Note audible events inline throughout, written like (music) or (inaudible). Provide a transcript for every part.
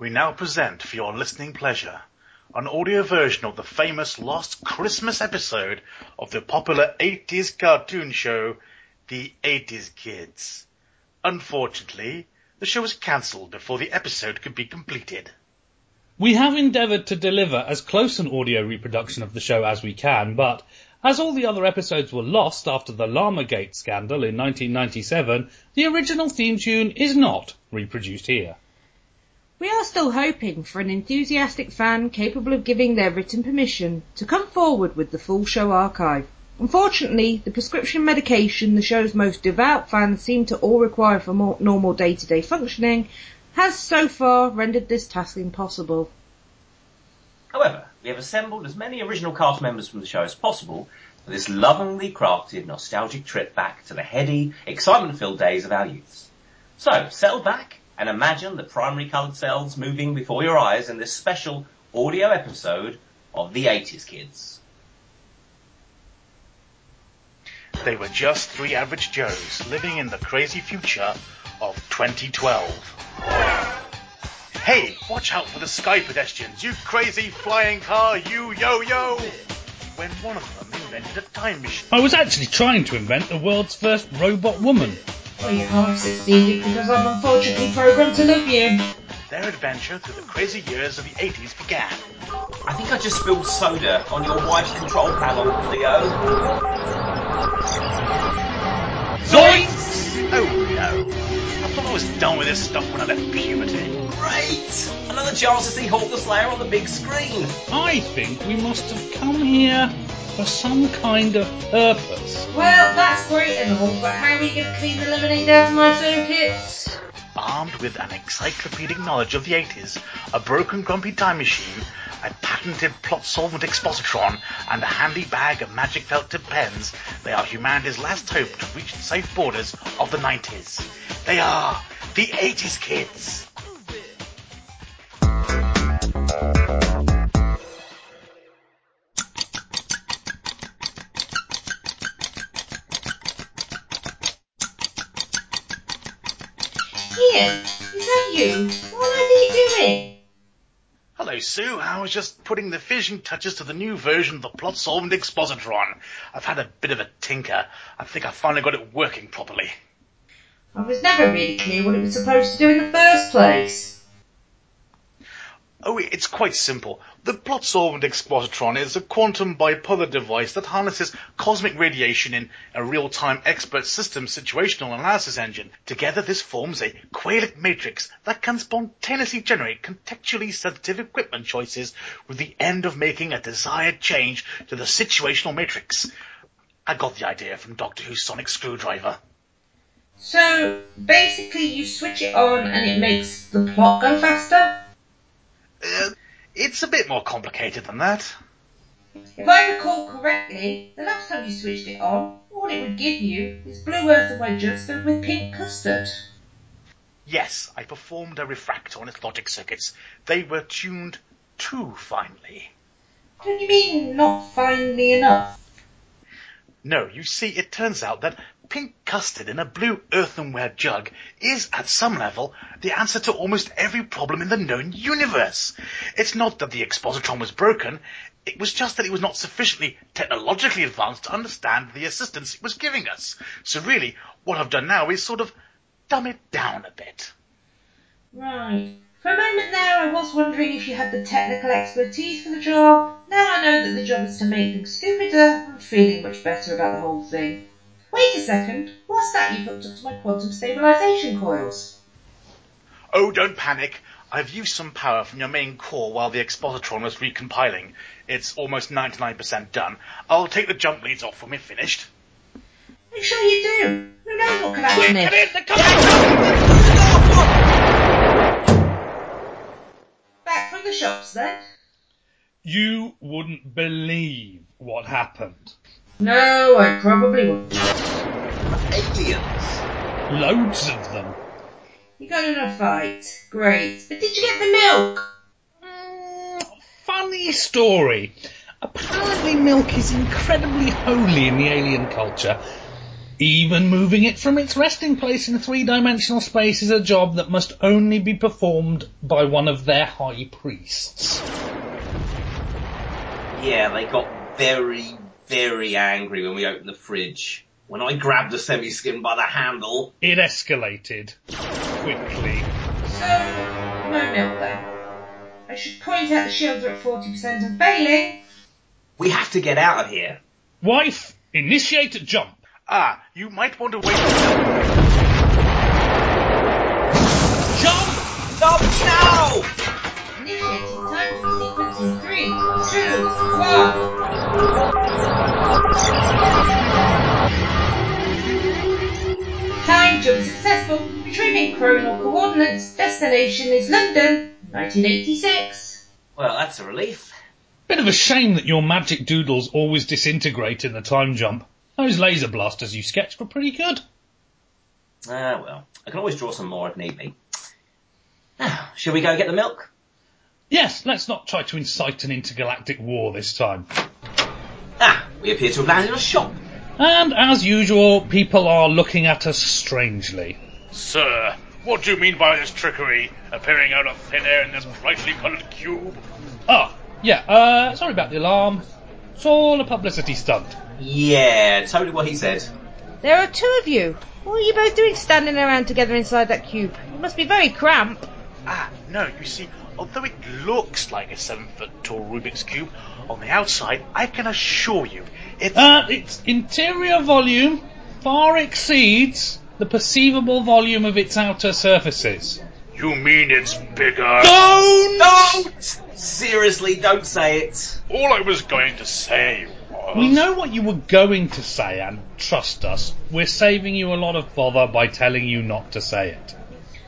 we now present for your listening pleasure an audio version of the famous lost Christmas episode of the popular 80s cartoon show, The 80s Kids. Unfortunately, the show was cancelled before the episode could be completed. We have endeavoured to deliver as close an audio reproduction of the show as we can, but as all the other episodes were lost after the Llama-Gate scandal in 1997, the original theme tune is not reproduced here. We are still hoping for an enthusiastic fan capable of giving their written permission to come forward with the full show archive. Unfortunately, the prescription medication the show's most devout fans seem to all require for more normal day-to-day functioning has so far rendered this task impossible. However, we have assembled as many original cast members from the show as possible for this lovingly crafted nostalgic trip back to the heady, excitement-filled days of our youths. So, settle back and imagine the primary coloured cells moving before your eyes in this special audio episode of The 80s Kids. They were just three average Joes living in the crazy future of 2012. Hey, watch out for the sky pedestrians, you crazy flying car, you yo-yo! When one of them invented a time machine. I was actually trying to invent the world's first robot woman. Well, you can't succeed because I'm unfortunately programmed to love you. Their adventure through the crazy years of the 80s began. I think I just spilled soda on your wife's control panel, Leo. Zoinks! Oh no. I thought I was done with this stuff when I left puberty. Great! Another chance to see Hulk the Slayer on the big screen. I think we must have come here for some kind of purpose. Well, that's great and all, but how are we going to clean the lemonade out of my circuits? Armed with an encyclopedic knowledge of the 80s, a broken grumpy time machine, a patented plot solvent expositron, and a handy bag of magic felt tip pens, they are humanity's last hope to reach the safe borders of the 90s. They are the 80s kids. Is that you? What are you doing? Hello, Sue. I was just putting the finishing touches to the new version of the plot solvent expositron. I've had a bit of a tinker. I think I finally got it working properly. I was never really clear what it was supposed to do in the first place. Oh, it's quite simple. The plot solvent expositron is a quantum bipolar device that harnesses cosmic radiation in a real-time expert system situational analysis engine. Together this forms a Qualic matrix that can spontaneously generate contextually sensitive equipment choices with the end of making a desired change to the situational matrix. I got the idea from Doctor Who's sonic screwdriver. So, basically you switch it on and it makes the plot go faster? Uh, it's a bit more complicated than that. If I recall correctly, the last time you switched it on, all it would give you is blue earth wedges filled with pink custard. Yes, I performed a refractor on its logic circuits. They were tuned too finely. Do you mean not finely enough? No, you see, it turns out that pink custard in a blue earthenware jug is, at some level, the answer to almost every problem in the known universe. It's not that the expositron was broken, it was just that it was not sufficiently technologically advanced to understand the assistance it was giving us. So really, what I've done now is sort of dumb it down a bit. Right. For a moment there, I was wondering if you had the technical expertise for the job. Now I know that the job is to make things stupider. I'm feeling much better about the whole thing. Wait a second. What's that you've hooked up to my quantum stabilization coils? Oh, don't panic. I've used some power from your main core while the expositron was recompiling. It's almost 99% done. I'll take the jump leads off when we're finished. Make sure you do. Who knows what could happen Quick, come in, come in! Back from the shops then? You wouldn't believe what happened. No, I probably wouldn't. Aliens. Loads of them. You got in a fight. Great. But did you get the milk? Mm, funny story. Apparently milk is incredibly holy in the alien culture. Even moving it from its resting place in three-dimensional space is a job that must only be performed by one of their high priests. Yeah, they got very, very angry when we opened the fridge. When I grabbed the semi-skin by the handle. It escalated. Quickly. So, no milk then. I should point out the shields are at 40% and failing. We have to get out of here. Wife, initiate a jump. Ah, you might want to wait Jump! Stop now! Three, two, one. Time jump successful. Retrieving chronal coordinates. Destination is London, 1986. Well, that's a relief. Bit of a shame that your magic doodles always disintegrate in the time jump. Those laser blasters you sketched were pretty good. Ah, well. I can always draw some more if need be. Now, shall we go get the milk? Yes, let's not try to incite an intergalactic war this time. Ah, we appear to have landed in a shop. And as usual, people are looking at us strangely. Sir, what do you mean by this trickery? Appearing out of thin air in this brightly coloured cube? Ah, yeah, uh, sorry about the alarm. It's all a publicity stunt. Yeah, totally what he said. There are two of you. What are you both doing standing around together inside that cube? It must be very cramped. Ah, no, you see, although it looks like a seven foot tall Rubik's Cube, on the outside, I can assure you, it's. Uh, its interior volume far exceeds the perceivable volume of its outer surfaces. you mean it's bigger? Don't! Don't! Seriously, don't say it. All I was going to say was. We know what you were going to say, and trust us, we're saving you a lot of bother by telling you not to say it.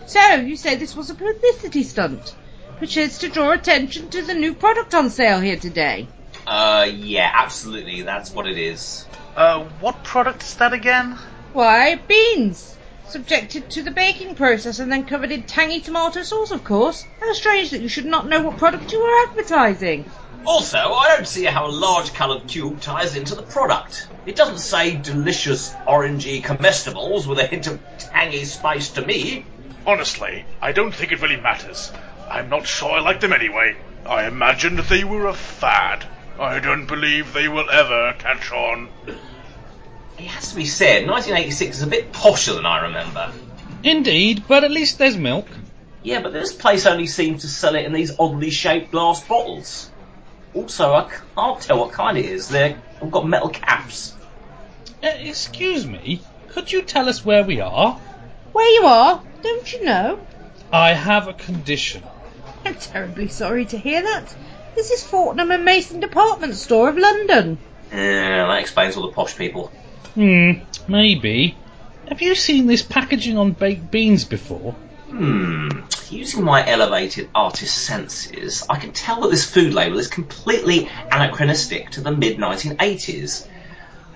So, you say this was a publicity stunt? Which is to draw attention to the new product on sale here today. Uh, yeah, absolutely, that's what it is. Uh, what product is that again? Why, beans! Subjected to the baking process and then covered in tangy tomato sauce, of course. How strange that you should not know what product you are advertising. Also, I don't see how a large coloured cube ties into the product. It doesn't say delicious orangey comestibles with a hint of tangy spice to me. Honestly, I don't think it really matters. I'm not sure I like them anyway. I imagined they were a fad. I don't believe they will ever catch on. It has to be said, 1986 is a bit posher than I remember. Indeed, but at least there's milk. Yeah, but this place only seems to sell it in these oddly shaped glass bottles. Also, I can't tell what kind it is. They've got metal caps. Uh, excuse me, could you tell us where we are? Where you are? Don't you know? I have a condition. I'm terribly sorry to hear that. This is Fortnum and Mason Department Store of London. Yeah, that explains all the posh people. Hmm, maybe. Have you seen this packaging on baked beans before? Hmm. Using my elevated artist senses, I can tell that this food label is completely anachronistic to the mid 1980s.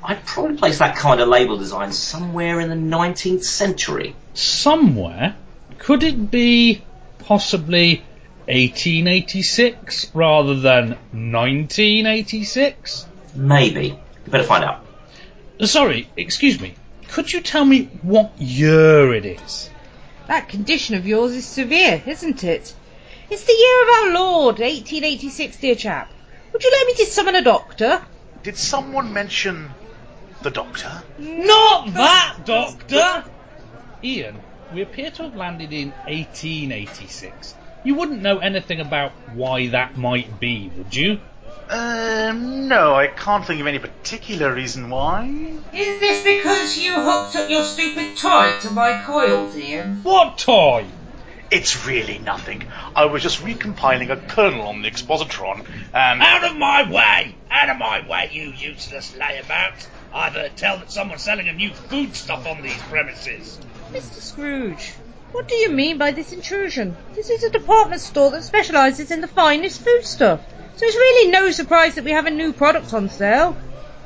I'd probably place that kind of label design somewhere in the 19th century. Somewhere? Could it be possibly 1886 rather than 1986? Maybe. You better find out. Uh, sorry, excuse me. Could you tell me what year it is? That condition of yours is severe, isn't it? It's the year of our Lord, 1886, dear chap. Would you like me to summon a doctor? Did someone mention the doctor? Not that, Doctor! Ian, we appear to have landed in 1886. You wouldn't know anything about why that might be, would you? Um, no, I can't think of any particular reason why. Is this because you hooked up your stupid toy to my coils, Ian? What toy? It's really nothing. I was just recompiling a kernel on the Expositron, and Out of my way! Out of my way, you useless layabout! I've heard tell that someone's selling a new foodstuff on these premises. Mr. Scrooge, what do you mean by this intrusion? This is a department store that specialises in the finest foodstuff. So it's really no surprise that we have a new product on sale.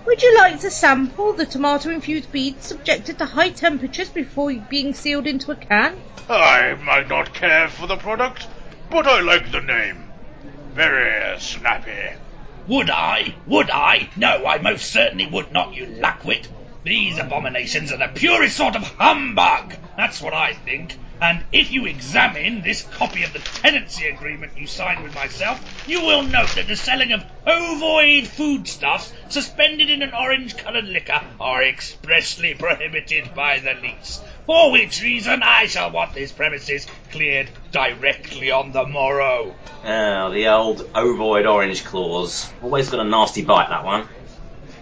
Would you like to sample the tomato infused beads subjected to high temperatures before being sealed into a can? I might not care for the product, but I like the name. Very snappy. Would I? Would I? No, I most certainly would not, you luckwit. These abominations are the purest sort of humbug. That's what I think. And if you examine this copy of the tenancy agreement you signed with myself, you will note that the selling of ovoid foodstuffs suspended in an orange-coloured liquor are expressly prohibited by the lease. For which reason I shall want these premises cleared directly on the morrow. Oh, the old ovoid orange clause. Always got a nasty bite, that one.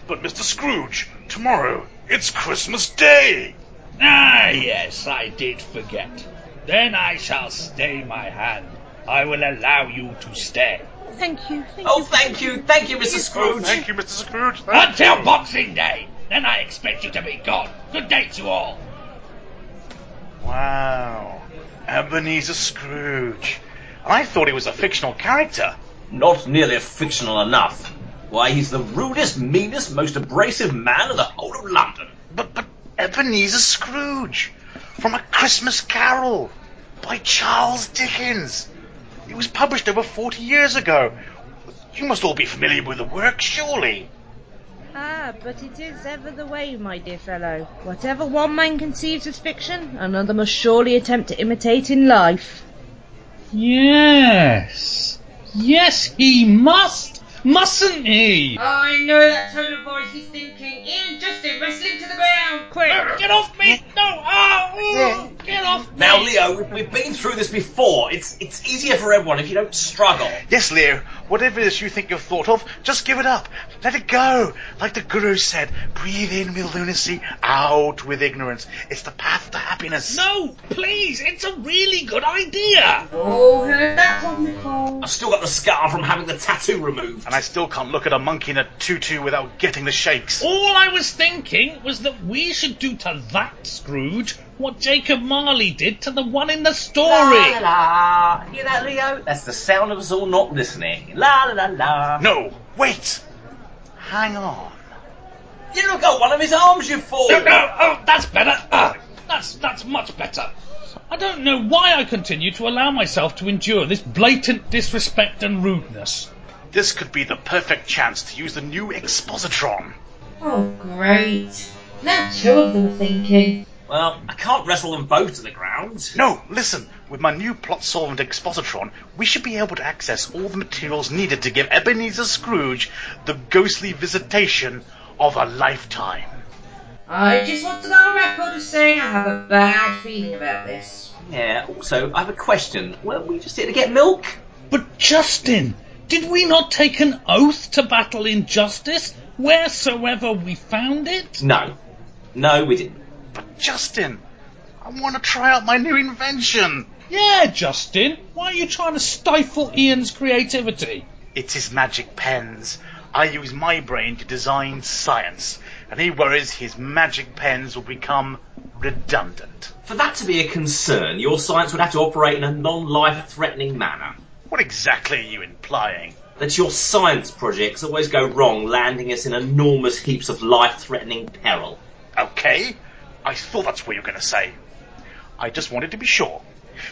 But Mr. Scrooge, tomorrow, it's Christmas Day! Ah, yes, I did forget. Then I shall stay my hand. I will allow you to stay. Thank you. Thank Oh, you. thank you, thank you, Mr. Oh, Scrooge. thank you, Mr. Scrooge. Thank Until you. Boxing Day. Then I expect you to be gone. Good day to all. Wow. Ebenezer Scrooge. I thought he was a fictional character. Not nearly fictional enough. Why, he's the rudest, meanest, most abrasive man in the whole of London. But, but Ebenezer Scrooge. From A Christmas Carol. By Charles Dickens. It was published over 40 years ago. You must all be familiar with the work, surely. Ah, but it is ever the way, my dear fellow. Whatever one man conceives as fiction, another must surely attempt to imitate in life. Yes. Yes, he must. Mustn't he? I know that tone of voice he's thinking. Ian Justin, wrestling to the ground. Quick! Get off me! No! Ah, ooh, get off me! Now, Leo, we've- we've been through this before. It's it's easier for everyone if you don't struggle. Yes, Leo, whatever it is you think you've thought of, just give it up. Let it go. Like the Guru said, breathe in with lunacy, out with ignorance. It's the path to happiness. No, please, it's a really good idea. Oh, heard that one before. I've still got the scar from having the tattoo removed. And I still can't look at a monkey in a tutu without getting the shakes. All I was thinking was that we should do to that Scrooge what Jacob Marley did to the one in the story. la la. Hear that, Leo? That's the sound of us all not listening. La la la la. No, wait. Hang on. You look at one of his arms, you fool. No, no, oh, that's better. Ah, that's that's much better. I don't know why I continue to allow myself to endure this blatant disrespect and rudeness. This could be the perfect chance to use the new expositron. Oh, great. Now two of them are thinking. Well, I can't wrestle them both to the ground. No, listen. With my new plot-solvent expositron, we should be able to access all the materials needed to give Ebenezer Scrooge the ghostly visitation of a lifetime. I just want to go on record as saying I have a bad feeling about this. Yeah, also, I have a question. Weren't we just here to get milk? But Justin, did we not take an oath to battle injustice wheresoever we found it? No. No, we didn't. But Justin, I want to try out my new invention. Yeah, Justin. Why are you trying to stifle Ian's creativity? It's his magic pens. I use my brain to design science, and he worries his magic pens will become redundant. For that to be a concern, your science would have to operate in a non-life threatening manner. What exactly are you implying? That your science projects always go wrong, landing us in enormous heaps of life-threatening peril. Okay, I thought that's what you were going to say. I just wanted to be sure.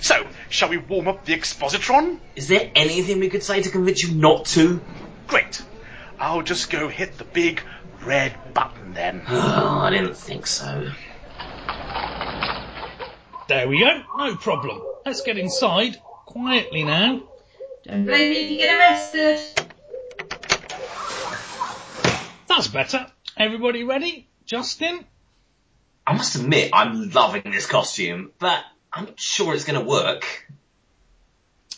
So, shall we warm up the expositron? Is there anything we could say to convince you not to? Great. I'll just go hit the big red button then. Oh, (sighs) I didn't think so. There we go. No problem. Let's get inside. Quietly now. Don't blame me if you get arrested. That's better. Everybody ready? Justin? I must admit, I'm loving this costume, but I'm not sure it's going to work.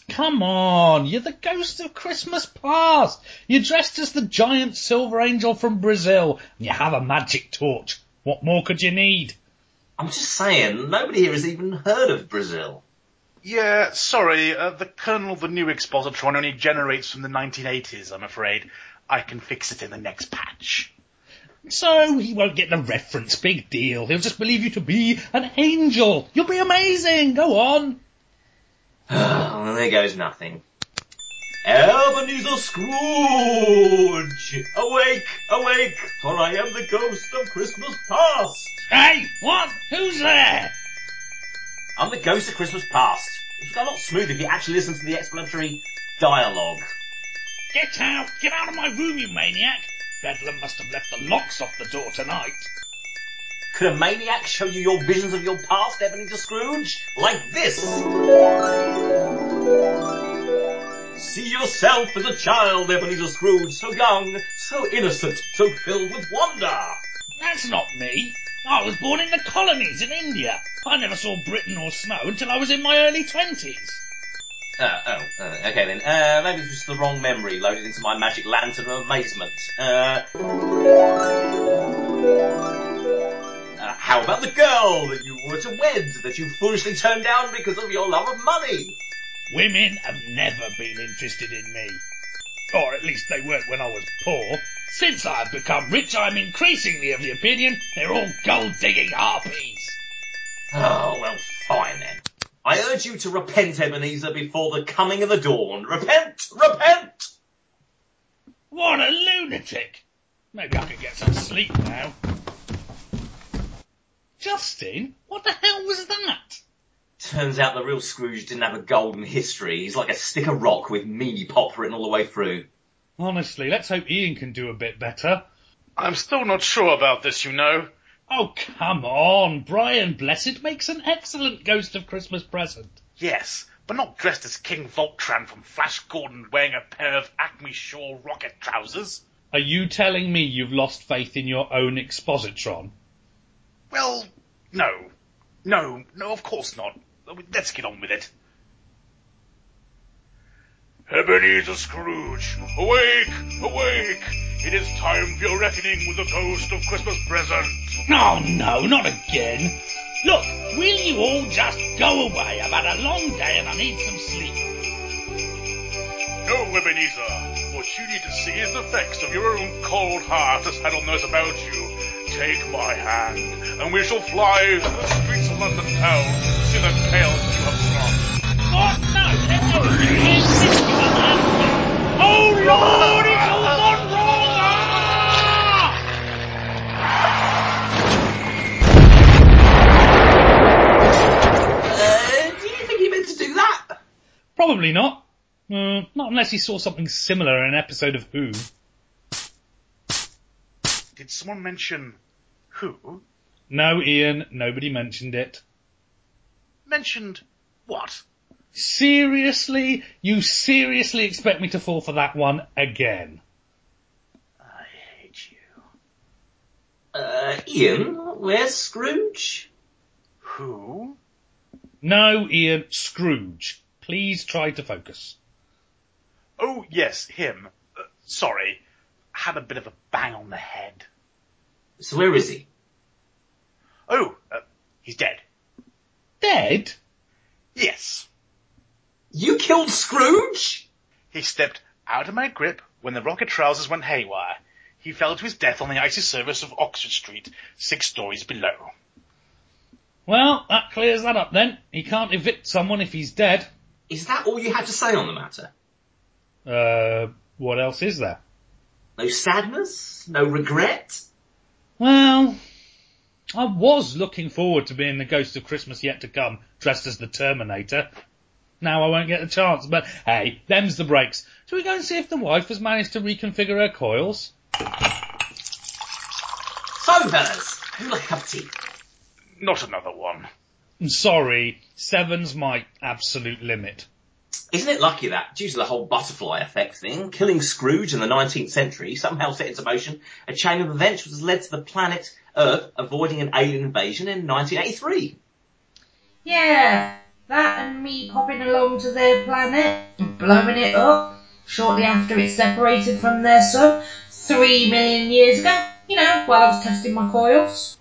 Come on, you're the ghost of Christmas past. You're dressed as the giant silver angel from Brazil, and you have a magic torch. What more could you need? I'm just saying, nobody here has even heard of Brazil. Yeah, sorry, uh, the kernel of the new expositron only generates from the 1980s, I'm afraid. I can fix it in the next patch. So he won't get the reference. Big deal. He'll just believe you to be an angel. You'll be amazing. Go on. (sighs) well, there goes nothing. Ebenezer Scrooge! Awake, awake, for I am the ghost of Christmas past. Hey, what? Who's there? I'm the ghost of Christmas past. It's a lot smoother if you actually listen to the explanatory dialogue. Get out. Get out of my room, you maniac. Bedlam must have left the locks off the door tonight. Could a maniac show you your visions of your past, Ebenezer Scrooge? Like this. See yourself as a child, Ebenezer Scrooge, so young, so innocent, so filled with wonder. That's not me. I was born in the colonies in India. I never saw Britain or snow until I was in my early twenties. Uh, oh, uh, okay then. Uh, maybe it's just the wrong memory loaded into my magic lantern of amazement. Uh, uh, how about the girl that you were to wed, that you foolishly turned down because of your love of money? Women have never been interested in me. Or at least they weren't when I was poor. Since I've become rich, I'm increasingly of the opinion they're all gold-digging harpies. Oh, well, fine then. I urge you to repent, Ebenezer, before the coming of the dawn. Repent! Repent! What a lunatic! Maybe I could get some sleep now. Justin, what the hell was that? Turns out the real Scrooge didn't have a golden history. He's like a stick of rock with meanie pop written all the way through. Honestly, let's hope Ian can do a bit better. I'm still not sure about this, you know. Oh, come on. Brian Blessed makes an excellent Ghost of Christmas present. Yes, but not dressed as King Vultan from Flash Gordon wearing a pair of Acme Shaw rocket trousers. Are you telling me you've lost faith in your own expositron? Well, no. No, no, of course not. Let's get on with it. Ebenezer Scrooge, awake, awake! It is time for your reckoning with the ghost of Christmas present. Oh no, not again. Look, will you all just go away? I've had a long day and I need some sleep. No, Ebenezer. What you need to see is the effects of your own cold heart as Haddle knows about you. Take my hand, and we shall fly through the streets of London town to see the that you have dropped. What? No, let go Probably not. Uh, not unless he saw something similar in an episode of Who. Did someone mention who? No, Ian, nobody mentioned it. Mentioned what? Seriously? You seriously expect me to fall for that one again? I hate you. Uh, Ian, where's Scrooge? Who? No, Ian, Scrooge. Please try to focus. Oh, yes, him. Uh, sorry. Had a bit of a bang on the head. So where is he? Oh, uh, he's dead. Dead? Yes. You killed Scrooge? He stepped out of my grip when the rocket trousers went haywire. He fell to his death on the icy surface of Oxford Street, six stories below. Well, that clears that up then. He can't evict someone if he's dead. Is that all you had to say on the matter? Uh, what else is there? No sadness? No regret? Well, I was looking forward to being the ghost of Christmas yet to come, dressed as the Terminator. Now I won't get the chance, but hey, them's the breaks. Shall we go and see if the wife has managed to reconfigure her coils? So fellas, who like a cup of tea? Not another one. I'm sorry, seven's my absolute limit. Isn't it lucky that, due to the whole butterfly effect thing, killing Scrooge in the 19th century somehow set into motion a chain of events which has led to the planet Earth avoiding an alien invasion in 1983? Yeah, that and me popping along to their planet and blowing it up shortly after it separated from their sun three million years ago. You know, while I was testing my coils.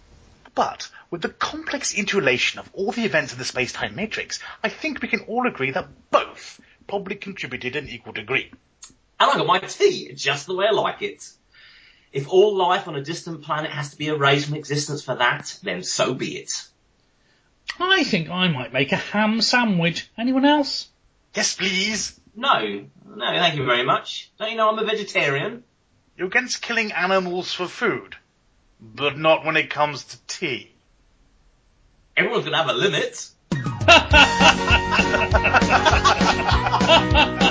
But with the complex interrelation of all the events in the space-time matrix, I think we can all agree that both probably contributed in equal degree. And I got my tea, just the way I like it. If all life on a distant planet has to be erased from existence for that, then so be it. I think I might make a ham sandwich. Anyone else? Yes, please. No, no, thank you very much. Don't you know I'm a vegetarian? You're against killing animals for food, but not when it comes to tea. Everyone's gonna have a limit. (laughs)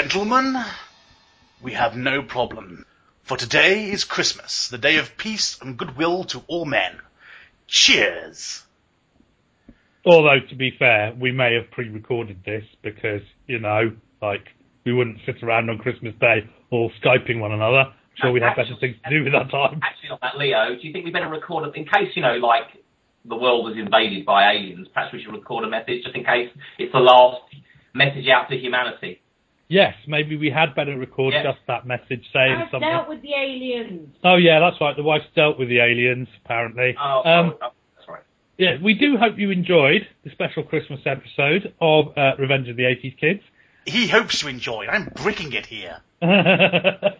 Gentlemen, we have no problem. For today is Christmas, the day of peace and goodwill to all men. Cheers! Although, to be fair, we may have pre-recorded this because, you know, like, we wouldn't sit around on Christmas Day all Skyping one another. I'm sure we'd have better things to do with our time. Actually, on that, Leo, do you think we better record it in case you know, like the world was invaded by aliens? Perhaps we should record a message just in case it's the last message out to humanity. Yes, maybe we had better record Yeah. just that message saying I've something. dealt with the aliens. Oh yeah, that's right. The wife's dealt with the aliens, apparently. Oh, um, oh, that's right. yeah, we do hope you enjoyed the special Christmas episode of uh, Revenge of the 80s Kids. He hopes to enjoy. I'm bricking it here. (laughs) and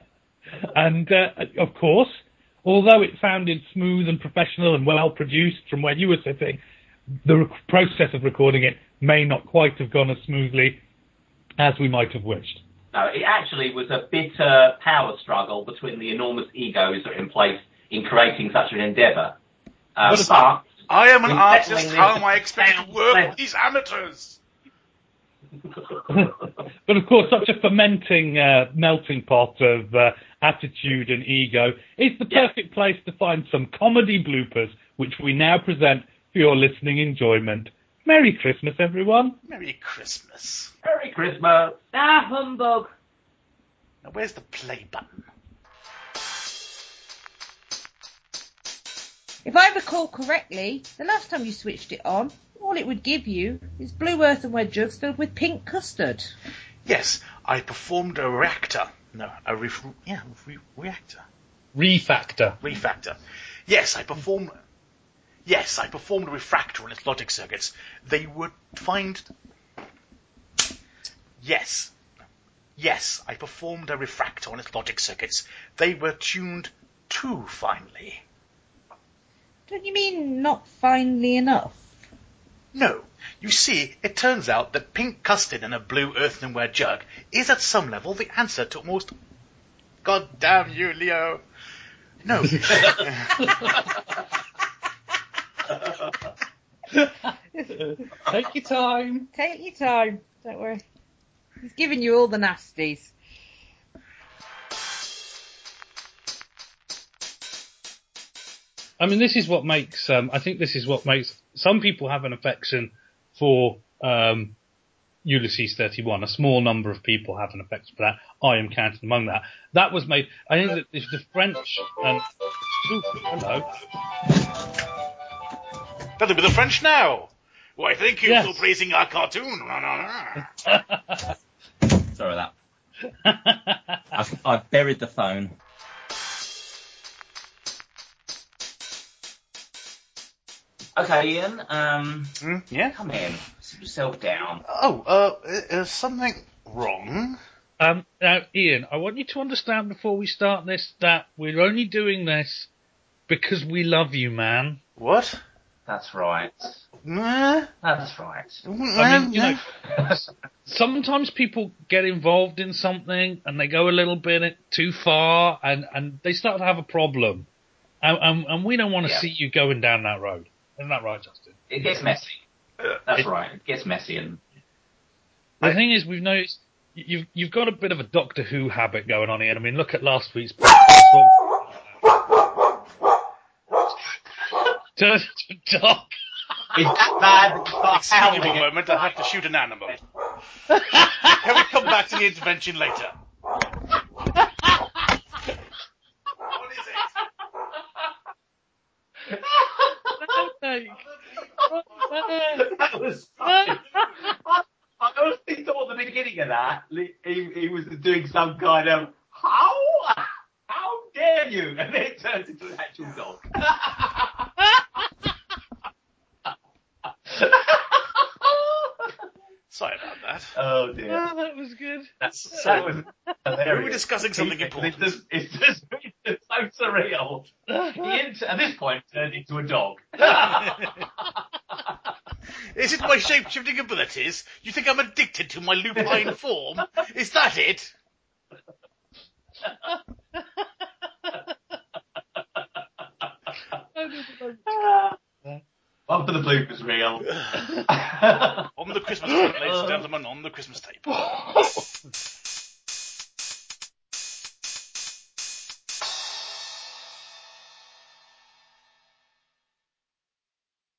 uh, of course, although it sounded smooth and professional and well produced from where you were sitting, the rec- process of recording it may not quite have gone as smoothly as we might have wished. No, it actually was a bitter power struggle between the enormous egos that are in place in creating such an endeavour. Uh, What but I am an artist. How am I expected to work with these amateurs? (laughs) but of course, such a fermenting uh, melting pot of uh, attitude and ego is the Yeah. perfect place to find some comedy bloopers, which we now present for your listening enjoyment. Merry Christmas, everyone! Merry Christmas. Merry Christmas. Ah, humbug. Now where's the play button? If I recall correctly, the last time you switched it on, all it would give you is blue earthenware jugs filled with pink custard. Yes, I performed a reactor. No, a ref- yeah, re- reactor. Refactor. Refactor. Yes, I performed. Yes, I performed a refractor on its logic circuits. They would find. Yes. Yes, I performed a refractor on its logic circuits. They were tuned too finely. Don't you mean not finely enough? No. You see, it turns out that pink custard in a blue earthenware jug is at some level the answer to almost. God damn you, Leo. No. (laughs) (laughs) (laughs) Take your time. Take your time. Don't worry. He's giving you all the nasties. I mean, this is what makes. Um, I think this is what makes some people have an affection for um, Ulysses 31. A small number of people have an affection for that. I am counted among that. That was made. I think that if the French. Um, ooh, hello. That'll be the French now. Why, thank you Yes. for praising our cartoon. (laughs) Sorry about that. I've, I've buried the phone. Okay, Ian. Um, Hmm, yeah? come in. Sit yourself down. Oh, uh, is something wrong? Um, now, Ian, I want you to understand before we start this that we're only doing this because we love you, man. What? That's right. Nah, That's right. I mean, you know, (laughs) sometimes people get involved in something and they go a little bit too far and, and they start to have a problem. And, and, and we don't want to Yeah. see you going down that road. Isn't that right, Justin? It gets messy. That's It- right. It gets messy and The I- thing is, we've noticed you've you've got a bit of a Doctor Who habit going on here. I mean, look at last week's. (laughs) Just dog. is that bad? that Excuse me howling for a moment, I have to shoot an animal. Can we come back to the intervention later? what is it? that was funny. I, I honestly thought at the beginning of that he, he was doing some kind of how how dare you, and then it turns into an actual dog. Sorry oh dear, Oh, that was good. that's that hilarious. We were discussing something It's important. just, it's just it's so surreal. He int- at this point turned into a dog. (laughs) Is it my shape-shifting abilities? You think I'm addicted to my lupine form? Is that it? (laughs) One for the bloopers reel. (laughs) On the Christmas tape, ladies and gentlemen, on the Christmas tape. (laughs)